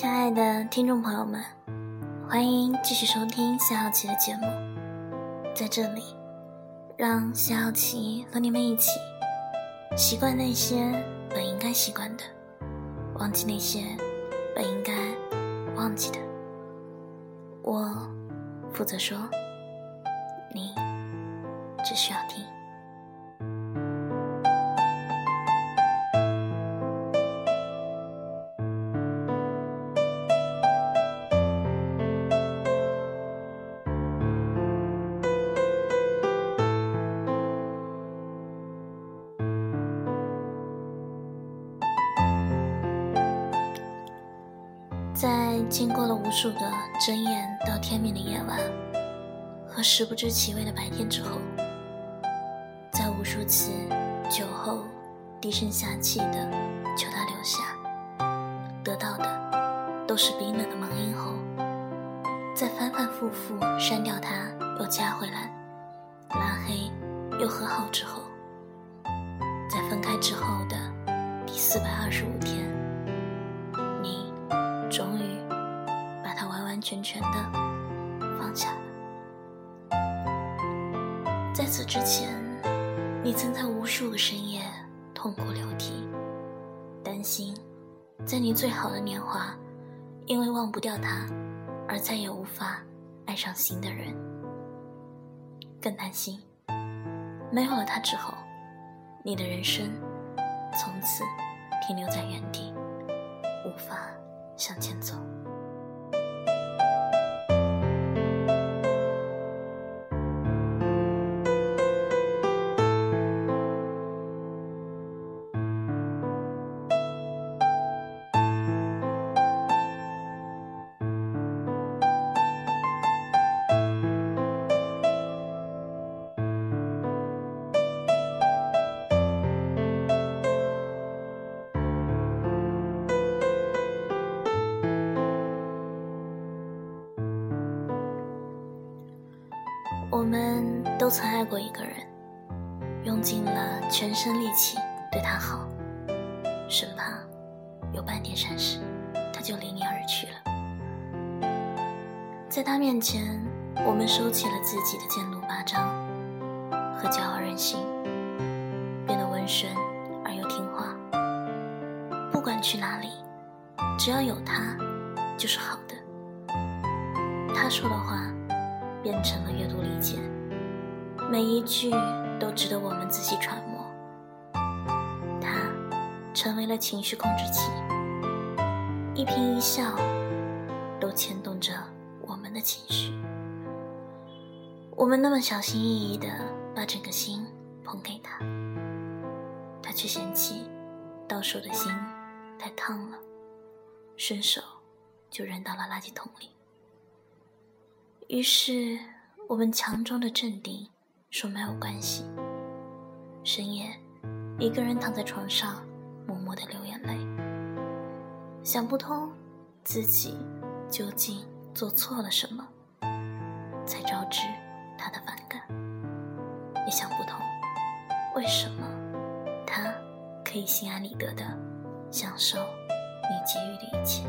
亲爱的听众朋友们，欢迎继续收听夏好奇的节目。在这里，让夏好奇和你们一起习惯那些本应该习惯的，忘记那些本应该忘记的。我负责说，你只需要听。经过了无数个睁眼到天明的夜晚，和食不知其味的白天之后，在无数次酒后低声下气的求他留下，得到的都是冰冷的忙音后，在反反复复删掉他又加回来，拉黑又和好之后，在分开之后的第四百二十五天。完全全的放下了。在此之前，你曾在无数个深夜痛哭流涕，担心在你最好的年华，因为忘不掉他，而再也无法爱上新的人。更担心，没有了他之后，你的人生从此停留在原地，无法。向前走。都曾爱过一个人，用尽了全身力气对他好，生怕有半点闪失，他就离你而去了。在他面前，我们收起了自己的剑弩八张和骄傲任性，变得温顺而又听话。不管去哪里，只要有他，就是好的。他说的话。变成了阅读理解，每一句都值得我们仔细揣摩。它成为了情绪控制器，一颦一笑都牵动着我们的情绪。我们那么小心翼翼地把整个心捧给他，他却嫌弃到手的心太烫了，顺手就扔到了垃圾桶里。于是，我们强装着镇定，说没有关系。深夜，一个人躺在床上，默默的流眼泪，想不通自己究竟做错了什么，才招致他的反感，也想不通为什么他可以心安理得的享受你给予的一切。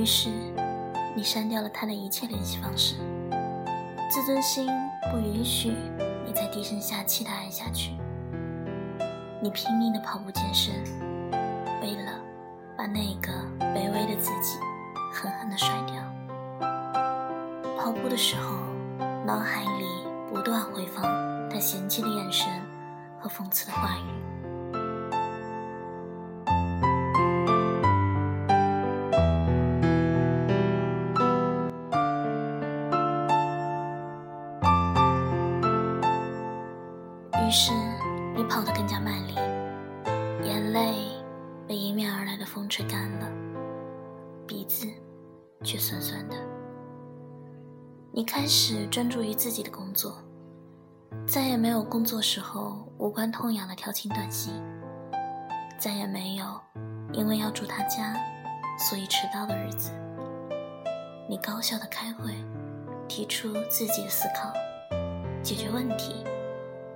于是，你删掉了他的一切联系方式。自尊心不允许你再低声下气的爱下去。你拼命的跑步健身，为了把那个卑微的自己狠狠的甩掉。跑步的时候，脑海里不断回放他嫌弃的眼神和讽刺的话语。干了，鼻子却酸酸的。你开始专注于自己的工作，再也没有工作时候无关痛痒的调情短信，再也没有因为要住他家所以迟到的日子。你高效的开会，提出自己的思考，解决问题，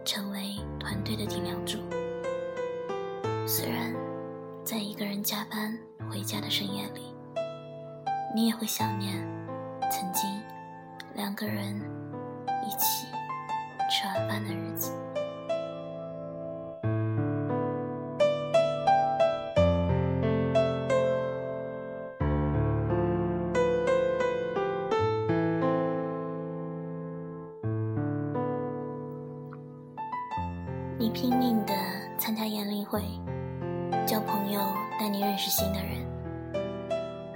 成为团队的顶梁柱。虽然加班回家的深夜里，你也会想念曾经两个人一起吃晚饭的日子。你拼命的参加宴会，交朋友带你认识新的人，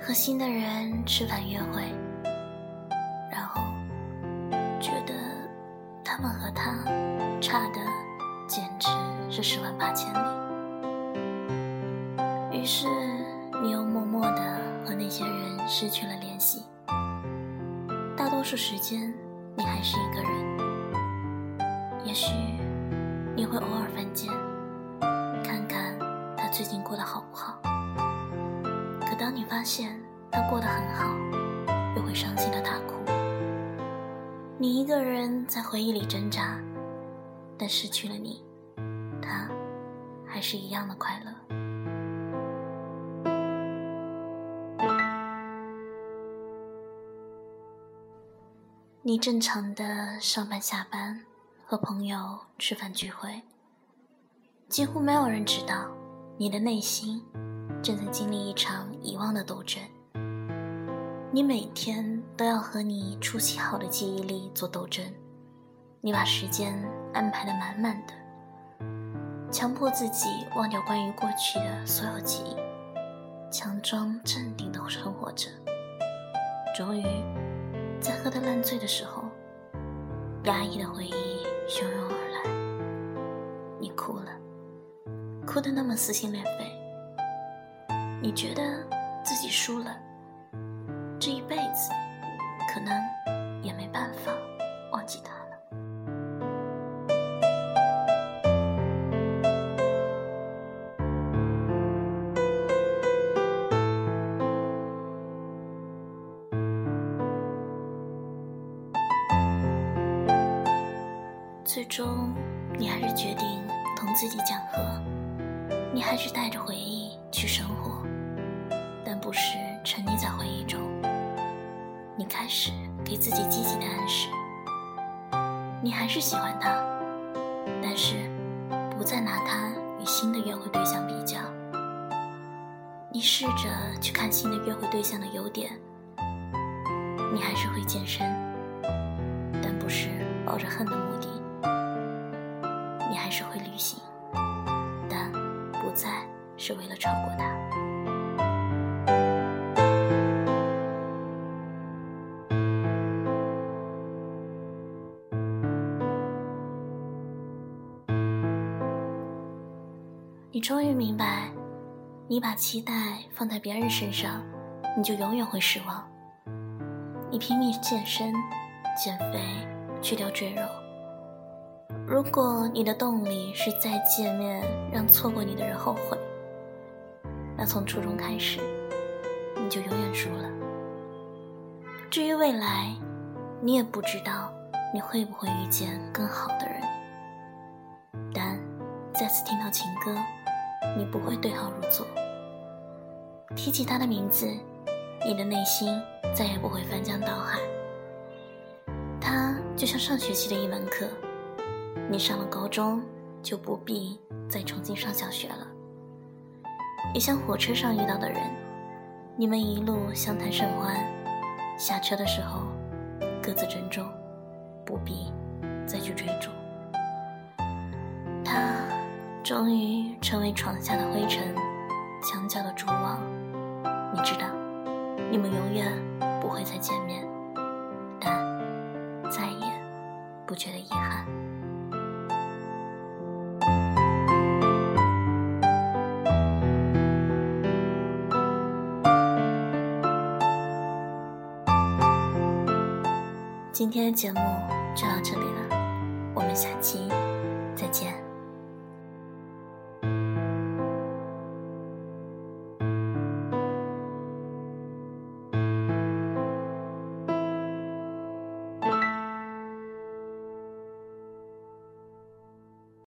和新的人吃饭约会，然后觉得他们和他差的简直是十万八千里。于是你又默默的和那些人失去了联系。大多数时间你还是一个人，也许。你会偶尔犯贱，最近过得好不好。可当你发现他过得很好，又会伤心的大哭。你一个人在回忆里挣扎，但失去了你，他还是一样的快乐。你正常的上班下班。和朋友吃饭聚会，几乎没有人知道你的内心正在经历一场遗忘的斗争。你每天都要和你初期好的记忆力做斗争，你把时间安排的满满的，强迫自己忘掉关于过去的所有记忆，强装镇定的生活着。终于，在喝得烂醉的时候，压抑的回忆。汹涌而来，你哭了，哭得那么撕心裂肺。你觉得自己输了，这一辈子可能也没办法忘记他了。最终，你还是决定同自己讲和，你还是带着回忆去生活，但不是沉溺在回忆中。你开始给自己积极的暗示，你还是喜欢他，但是不再拿他与新的约会对象比较。你试着去看新的约会对象的优点，你还是会健身，但不是抱着恨的目的。你还是会旅行，是为了超过他。你终于明白，你把期待放在别人身上，你就永远会失望。你拼命健身、减肥，去掉赘肉。如果你的动力是再见面让错过你的人后悔，那从初中开始，你就永远输了。至于未来，你也不知道你会不会遇见更好的人。但再次听到情歌，你不会对号入座。提起他的名字，你的内心再也不会翻江倒海。他就像上学期的一门课。你上了高中，就不必再重新上小学了。也像火车上遇到的人，你们一路相谈甚欢，下车的时候各自珍重，不必再去追逐。他终于成为床下的灰尘，墙角的蛛网。你知道，你们永远不会再见面，但再也不觉得遗今天的节目就到这里了，我们下期再见。